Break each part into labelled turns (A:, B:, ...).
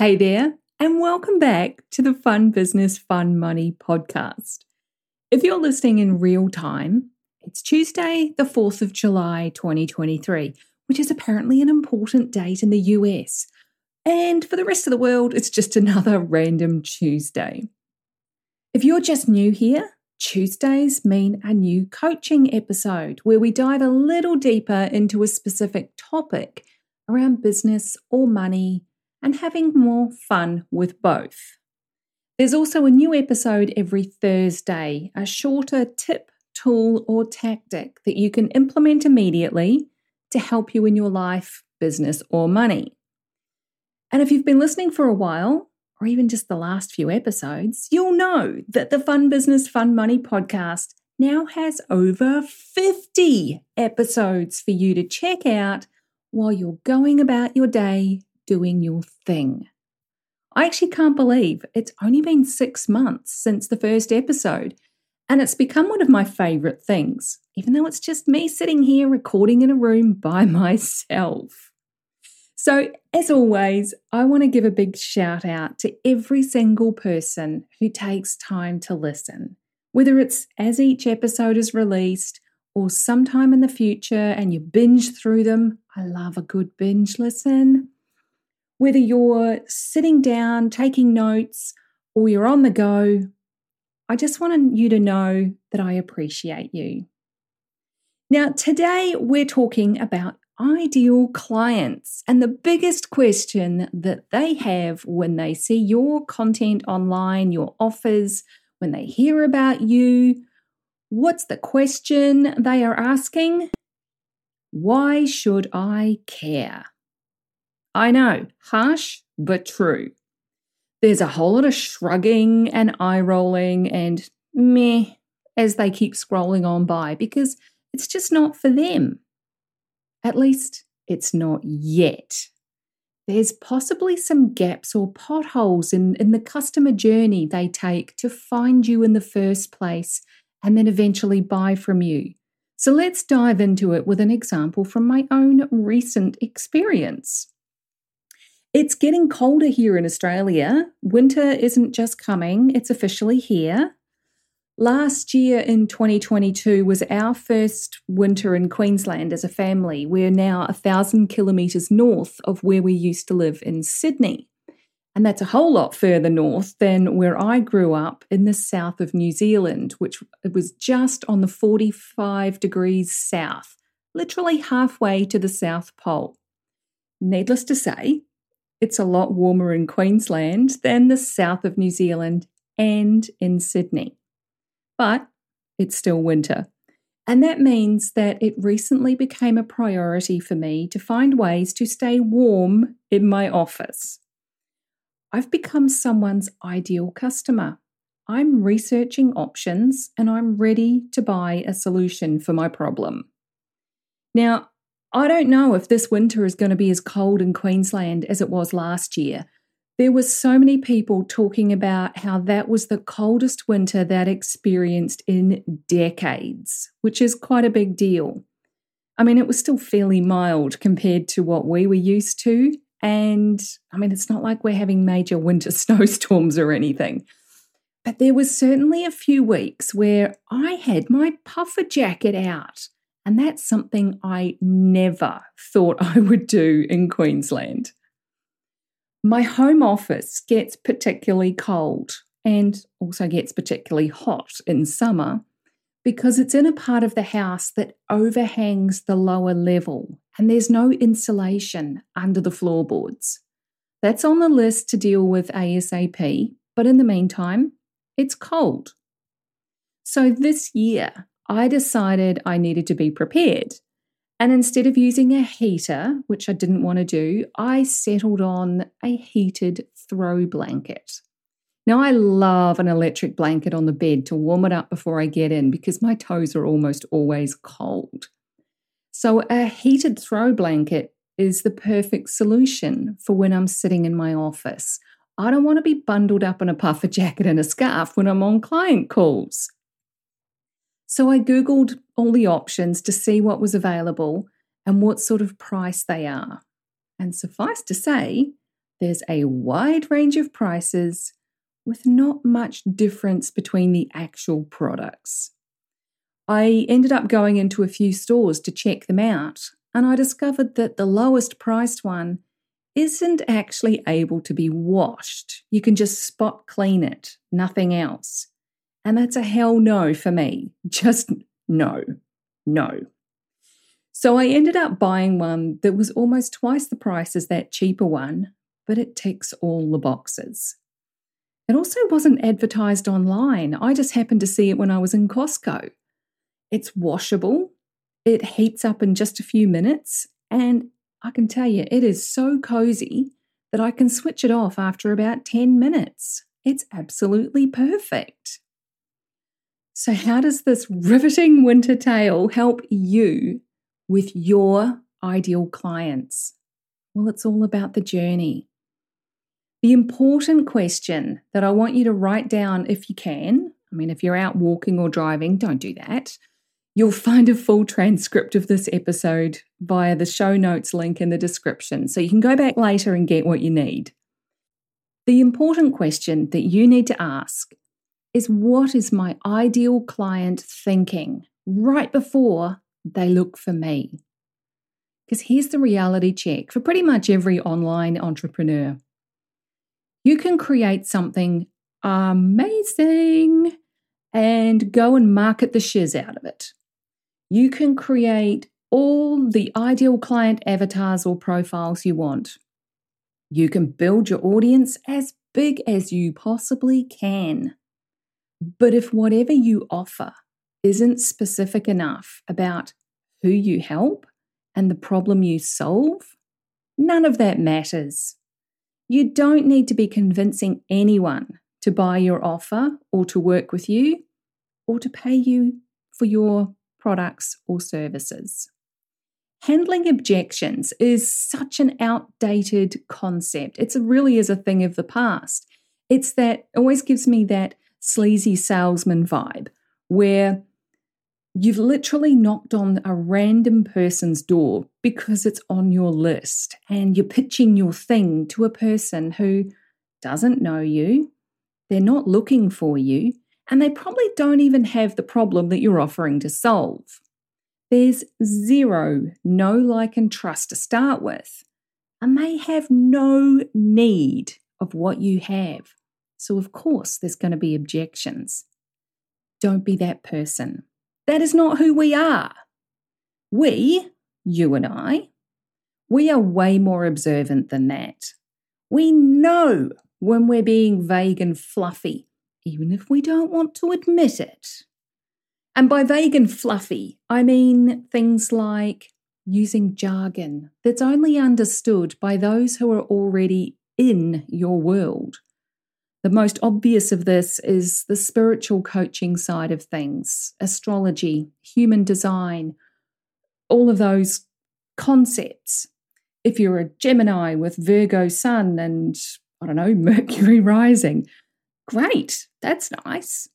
A: Hey there, and welcome back to the Fun Business, Fun Money podcast. If you're listening in real time, it's Tuesday, the 4th of July, 2023, which is apparently an important date in the US. And for the rest of the world, it's just another random Tuesday. If you're just new here, Tuesdays mean a new coaching episode where we dive a little deeper into a specific topic around business or money and having more fun with both. There's also a new episode every Thursday, a shorter tip, tool, or tactic that you can implement immediately to help you in your life, business, or money. And if you've been listening for a while, or even just the last few episodes, you'll know that the Fun Business, Fun Money podcast now has over 50 episodes for you to check out while you're going about your day doing your thing. I actually can't believe it's only been six months since the first episode, and it's become one of my favourite things, even though it's just me sitting here recording in a room by myself. So, as always, I want to give a big shout out to every single person who takes time to listen, whether it's as each episode is released or sometime in the future and you binge through them. I love a good binge listen whether you're sitting down taking notes or you're on the go, I just want you to know that I appreciate you. Now, today we're talking about ideal clients and the biggest question that they have when they see your content online, your offers, when they hear about you. What's the question they are asking? Why should I care? I know, harsh, but true. There's a whole lot of shrugging and eye rolling and meh as they keep scrolling on by because it's just not for them. At least it's not yet. There's possibly some gaps or potholes in, in the customer journey they take to find you in the first place and then eventually buy from you. So let's dive into it with an example from my own recent experience. It's getting colder here in Australia. Winter isn't just coming, it's officially here. Last year in 2022 was our first winter in Queensland as a family. We're now a thousand kilometres north of where we used to live in Sydney. And that's a whole lot further north than where I grew up in the south of New Zealand, which was just on the 45 degrees south, literally halfway to the South Pole. Needless to say, it's a lot warmer in Queensland than the south of New Zealand and in Sydney. But it's still winter. And that means that it recently became a priority for me to find ways to stay warm in my office. I've become someone's ideal customer. I'm researching options and I'm ready to buy a solution for my problem. Now, I don't know if this winter is going to be as cold in Queensland as it was last year. There were so many people talking about how that was the coldest winter they'd experienced in decades, which is quite a big deal. I mean, it was still fairly mild compared to what we were used to. And I mean, it's not like we're having major winter snowstorms or anything. But there was certainly a few weeks where I had my puffer jacket out And that's something I never thought I would do in Queensland. My home office gets particularly cold and also gets particularly hot in summer because it's in a part of the house that overhangs the lower level and there's no insulation under the floorboards. That's on the list to deal with ASAP, but in the meantime, it's cold. So this year, I decided I needed to be prepared. And instead of using a heater, which I didn't want to do, I settled on a heated throw blanket. Now, I love an electric blanket on the bed to warm it up before I get in because my toes are almost always cold. So, a heated throw blanket is the perfect solution for when I'm sitting in my office. I don't want to be bundled up in a puffer jacket and a scarf when I'm on client calls. So, I Googled all the options to see what was available and what sort of price they are. And suffice to say, there's a wide range of prices with not much difference between the actual products. I ended up going into a few stores to check them out, and I discovered that the lowest priced one isn't actually able to be washed. You can just spot clean it, nothing else. And that's a hell no for me. Just no, no. So I ended up buying one that was almost twice the price as that cheaper one, but it ticks all the boxes. It also wasn't advertised online. I just happened to see it when I was in Costco. It's washable, it heats up in just a few minutes, and I can tell you, it is so cozy that I can switch it off after about 10 minutes. It's absolutely perfect. So, how does this riveting winter tale help you with your ideal clients? Well, it's all about the journey. The important question that I want you to write down if you can I mean, if you're out walking or driving, don't do that. You'll find a full transcript of this episode via the show notes link in the description, so you can go back later and get what you need. The important question that you need to ask is what is my ideal client thinking right before they look for me? Because here's the reality check for pretty much every online entrepreneur you can create something amazing and go and market the shiz out of it. You can create all the ideal client avatars or profiles you want. You can build your audience as big as you possibly can. But if whatever you offer isn't specific enough about who you help and the problem you solve, none of that matters. You don't need to be convincing anyone to buy your offer or to work with you or to pay you for your products or services. Handling objections is such an outdated concept. It really is a thing of the past. It's that always gives me that sleazy salesman vibe where You've literally knocked on a random person's door because it's on your list and you're pitching your thing to a person who doesn't know you, they're not looking for you, and they probably don't even have the problem that you're offering to solve. There's zero know like, and trust to start with, and they have no need of what you have. So, of course, there's going to be objections. Don't be that person. That is not who we are. We, you and I, we are way more observant than that. We know when we're being vague and fluffy, even if we don't want to admit it. And by vague and fluffy, I mean things like using jargon that's only understood by those who are already in your world. The most obvious of this is the spiritual coaching side of things, astrology, human design, all of those concepts. If you're a Gemini with Virgo sun and, I don't know, Mercury rising, great, that's nice.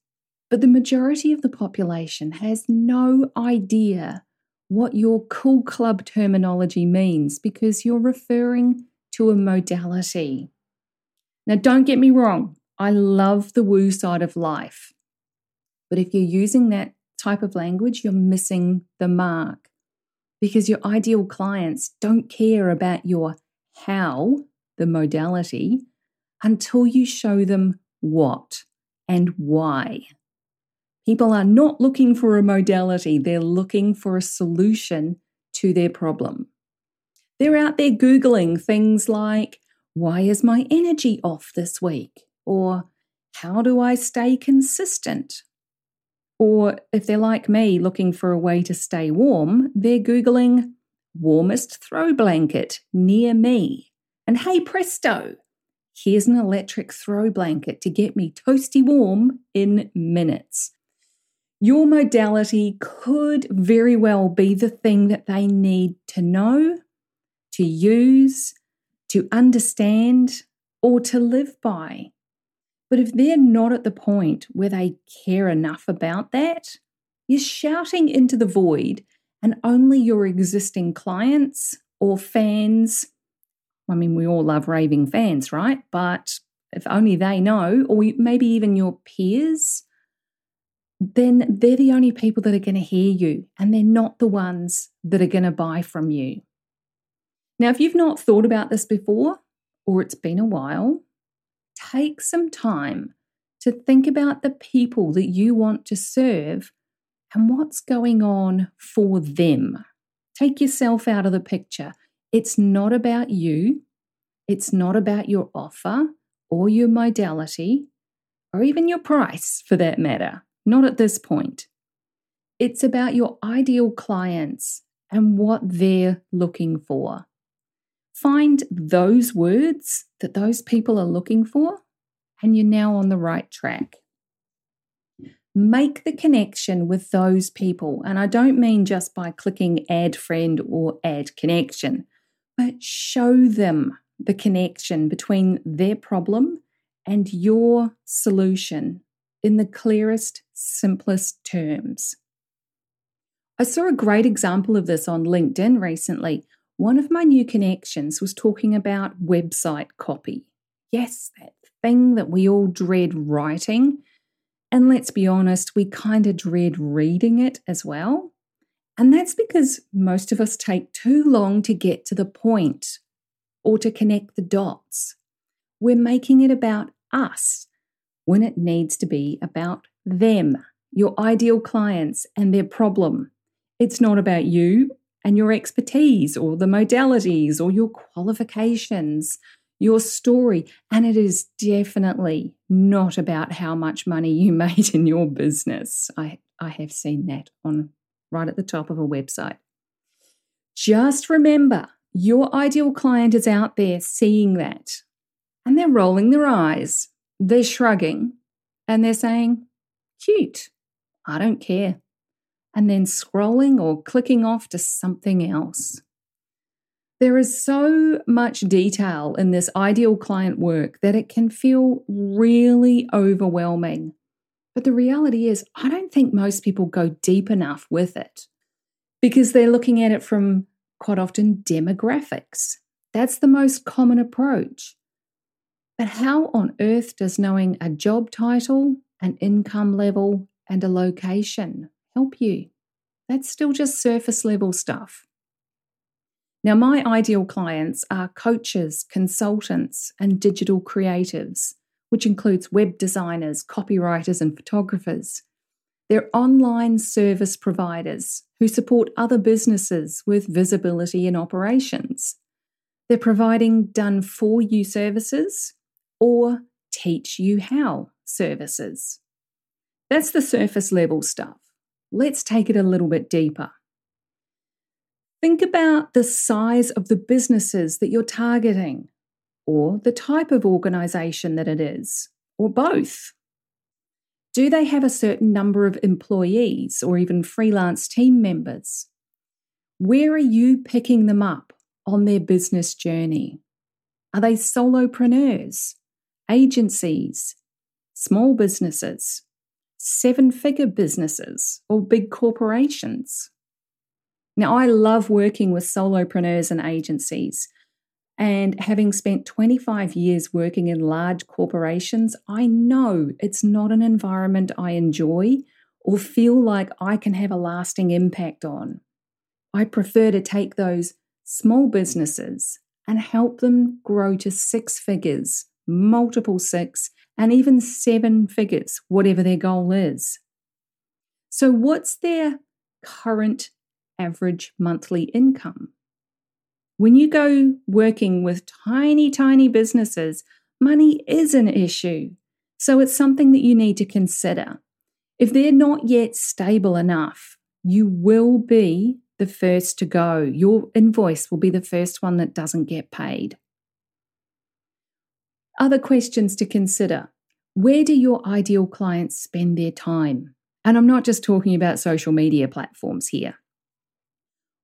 A: But the majority of the population has no idea what your cool club terminology means because you're referring to a modality. Now, don't get me wrong, I love the woo side of life. But if you're using that type of language, you're missing the mark because your ideal clients don't care about your how, the modality, until you show them what and why. People are not looking for a modality, they're looking for a solution to their problem. They're out there Googling things like, why is my energy off this week? Or how do I stay consistent? Or if they're like me looking for a way to stay warm, they're Googling warmest throw blanket near me. And hey presto, here's an electric throw blanket to get me toasty warm in minutes. Your modality could very well be the thing that they need to know, to use, to understand, or to live by. But if they're not at the point where they care enough about that, you're shouting into the void, and only your existing clients or fans I mean, we all love raving fans, right? But if only they know, or maybe even your peers, then they're the only people that are going to hear you, and they're not the ones that are going to buy from you. Now, if you've not thought about this before, or it's been a while, take some time to think about the people that you want to serve and what's going on for them. Take yourself out of the picture. It's not about you. It's not about your offer or your modality or even your price for that matter. Not at this point. It's about your ideal clients and what they're looking for. Find those words that those people are looking for, and you're now on the right track. Make the connection with those people. And I don't mean just by clicking add friend or add connection, but show them the connection between their problem and your solution in the clearest, simplest terms. I saw a great example of this on LinkedIn recently. One of my new connections was talking about website copy. Yes, that thing that we all dread writing. And let's be honest, we kind of dread reading it as well. And that's because most of us take too long to get to the point or to connect the dots. We're making it about us when it needs to be about them, your ideal clients and their problem. It's not about you and your expertise or the modalities or your qualifications, your story. And it is definitely not about how much money you made in your business. I, I have seen that on right at the top of a website. Just remember your ideal client is out there seeing that and they're rolling their eyes, they're shrugging, and they're saying, cute, I don't care, and then scrolling or clicking off to something else. There is so much detail in this ideal client work that it can feel really overwhelming. But the reality is, I don't think most people go deep enough with it because they're looking at it from quite often demographics. That's the most common approach. But how on earth does knowing a job title, an income level, and a location help you? That's still just surface level stuff. Now, my ideal clients are coaches, consultants, and digital creatives, which includes web designers, copywriters, and photographers. They're online service providers who support other businesses with visibility and operations. They're providing done for you services or teach you how services. That's the surface level stuff. Let's take it a little bit deeper. Think about the size of the businesses that you're targeting, or the type of organisation that it is, or both. Do they have a certain number of employees or even freelance team members? Where are you picking them up on their business journey? Are they solopreneurs, agencies, small businesses, seven figure businesses, or big corporations? Now, I love working with solopreneurs and agencies and having spent 25 years working in large corporations, I know it's not an environment I enjoy or feel like I can have a lasting impact on. I prefer to take those small businesses and help them grow to six figures, multiple six, and even seven figures, whatever their goal is. So, what's their current average monthly income? When you go working with tiny, tiny businesses, money is an issue. So, it's something that you need to consider. If they're not yet stable enough, you will be the first to go. Your invoice will be the first one that doesn't get paid. Other questions to consider Where do your ideal clients spend their time? And I'm not just talking about social media platforms here.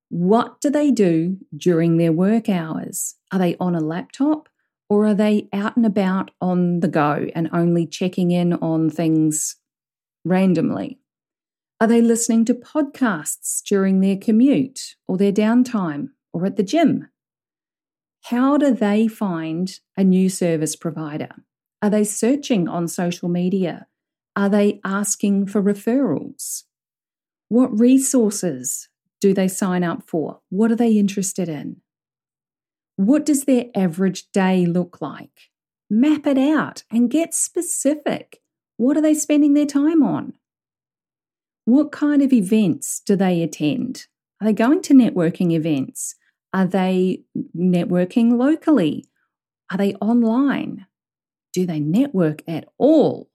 A: What do they do during their work hours? Are they on a laptop or are they out and about on the go and only checking in on things randomly? Are they listening to podcasts during their commute or their downtime or at the gym? How do they find a new service provider? Are they searching on social media? Are they asking for referrals? What resources do they sign up for? What are they interested in? What does their average day look like? Map it out and get specific. What are they spending their time on? What kind of events do they attend? Are they going to networking events? Are they networking locally? Are they online? Do they network at all?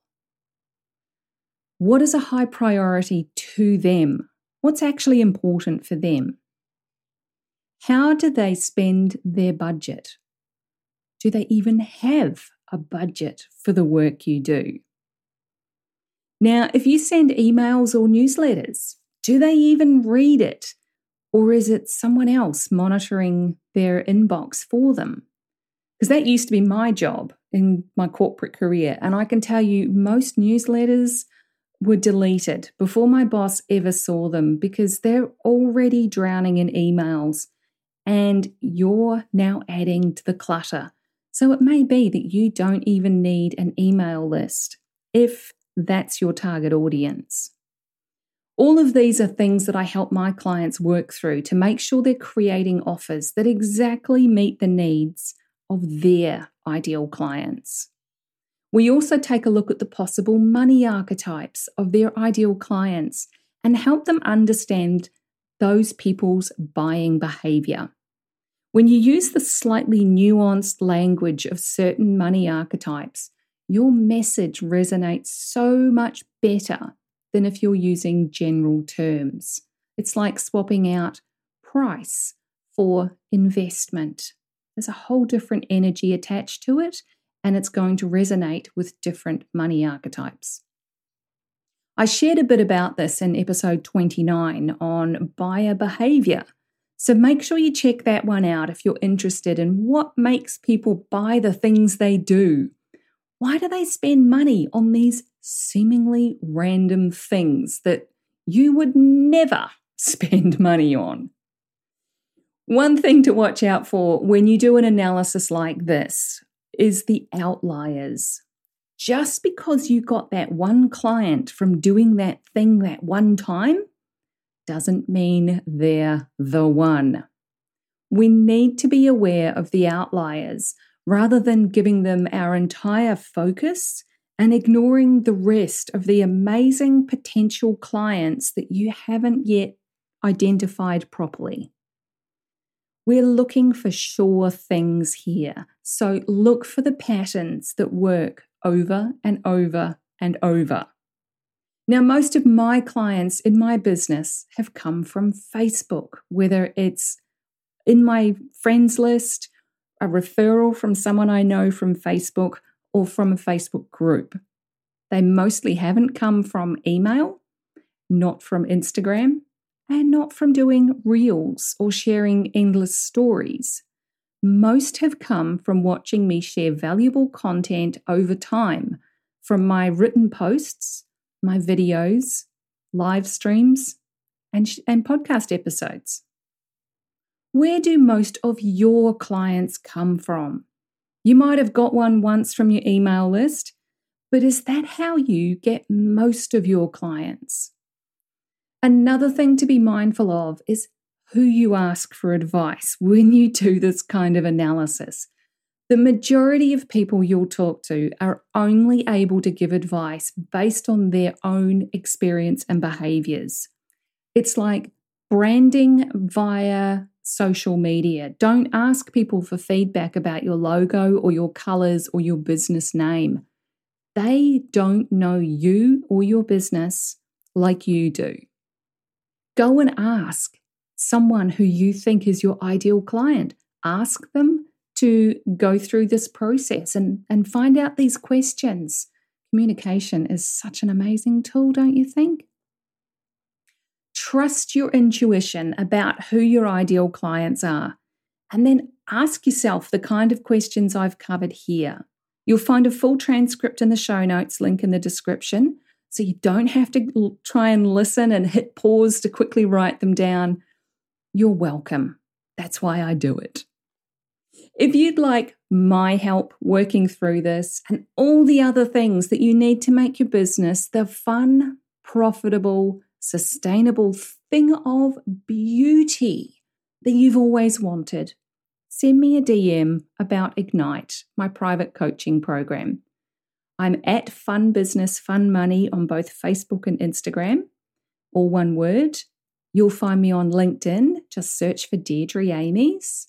A: What is a high priority to them? What's actually important for them? How do they spend their budget? Do they even have a budget for the work you do? Now, if you send emails or newsletters, do they even read it? Or is it someone else monitoring their inbox for them? Because that used to be my job in my corporate career. And I can tell you, most newsletters were deleted before my boss ever saw them because they're already drowning in emails and you're now adding to the clutter. So it may be that you don't even need an email list if that's your target audience. All of these are things that I help my clients work through to make sure they're creating offers that exactly meet the needs of their ideal clients. We also take a look at the possible money archetypes of their ideal clients and help them understand those people's buying behavior. When you use the slightly nuanced language of certain money archetypes, your message resonates so much better than if you're using general terms. It's like swapping out price for investment. There's a whole different energy attached to it, and it's going to resonate with different money archetypes. I shared a bit about this in episode 29 on buyer behavior. So make sure you check that one out if you're interested in what makes people buy the things they do. Why do they spend money on these seemingly random things that you would never spend money on? One thing to watch out for when you do an analysis like this is the outliers. Just because you got that one client from doing that thing that one time doesn't mean they're the one. We need to be aware of the outliers rather than giving them our entire focus and ignoring the rest of the amazing potential clients that you haven't yet identified properly. We're looking for sure things here, so look for the patterns that work over and over and over. Now, most of my clients in my business have come from Facebook, whether it's in my friends list a referral from someone I know from Facebook or from a Facebook group. They mostly haven't come from email, not from Instagram, and not from doing reels or sharing endless stories. Most have come from watching me share valuable content over time from my written posts, my videos, live streams, and, and podcast episodes. Where do most of your clients come from? You might have got one once from your email list, but is that how you get most of your clients? Another thing to be mindful of is who you ask for advice when you do this kind of analysis. The majority of people you'll talk to are only able to give advice based on their own experience and behaviors. It's like branding via social media. Don't ask people for feedback about your logo or your colors or your business name. They don't know you or your business like you do. Go and ask someone who you think is your ideal client. Ask them to go through this process and, and find out these questions. Communication is such an amazing tool, don't you think? Trust your intuition about who your ideal clients are, and then ask yourself the kind of questions I've covered here. You'll find a full transcript in the show notes link in the description, so you don't have to try and listen and hit pause to quickly write them down. You're welcome. That's why I do it. If you'd like my help working through this and all the other things that you need to make your business the fun, profitable, sustainable thing of beauty that you've always wanted, send me a DM about Ignite, my private coaching program. I'm at Fun Business Fun Money on both Facebook and Instagram, all one word. You'll find me on LinkedIn, just search for Deirdre Amies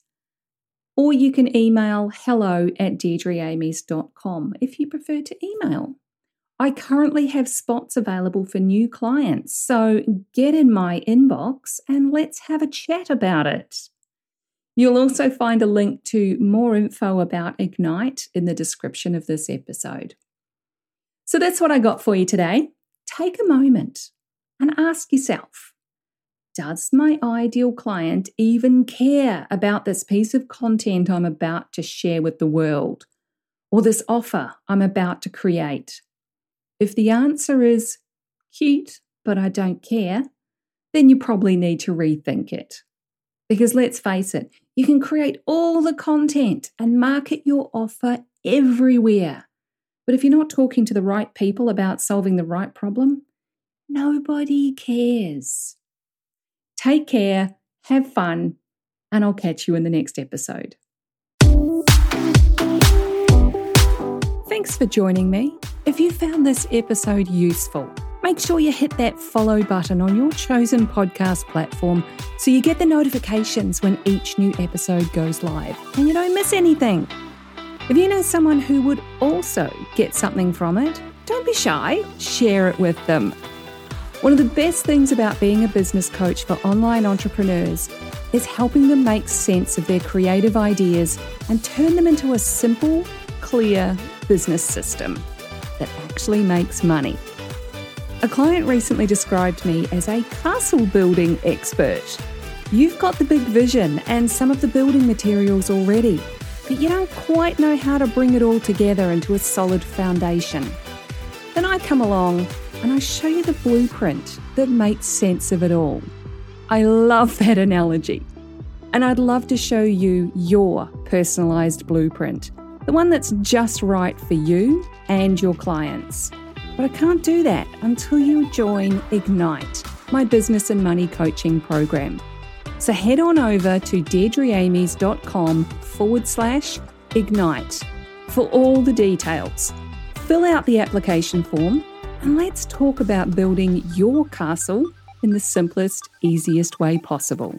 A: or you can email hello at deirdreamies.com if you prefer to email. I currently have spots available for new clients, so get in my inbox and let's have a chat about it. You'll also find a link to more info about Ignite in the description of this episode. So that's what I got for you today. Take a moment and ask yourself does my ideal client even care about this piece of content I'm about to share with the world or this offer I'm about to create? If the answer is cute, but I don't care, then you probably need to rethink it. Because let's face it, you can create all the content and market your offer everywhere. But if you're not talking to the right people about solving the right problem, nobody cares. Take care, have fun, and I'll catch you in the next episode. Thanks for joining me. If you found this episode useful, make sure you hit that follow button on your chosen podcast platform so you get the notifications when each new episode goes live and you don't miss anything. If you know someone who would also get something from it, don't be shy, share it with them. One of the best things about being a business coach for online entrepreneurs is helping them make sense of their creative ideas and turn them into a simple, clear business system actually makes money. A client recently described me as a castle building expert. You've got the big vision and some of the building materials already, but you don't quite know how to bring it all together into a solid foundation. Then I come along and I show you the blueprint that makes sense of it all. I love that analogy. And I'd love to show you your personalized blueprint, the one that's just right for you and your clients. But I can't do that until you join Ignite, my business and money coaching program. So head on over to deirdreamies.com forward slash ignite for all the details. Fill out the application form and let's talk about building your castle in the simplest, easiest way possible.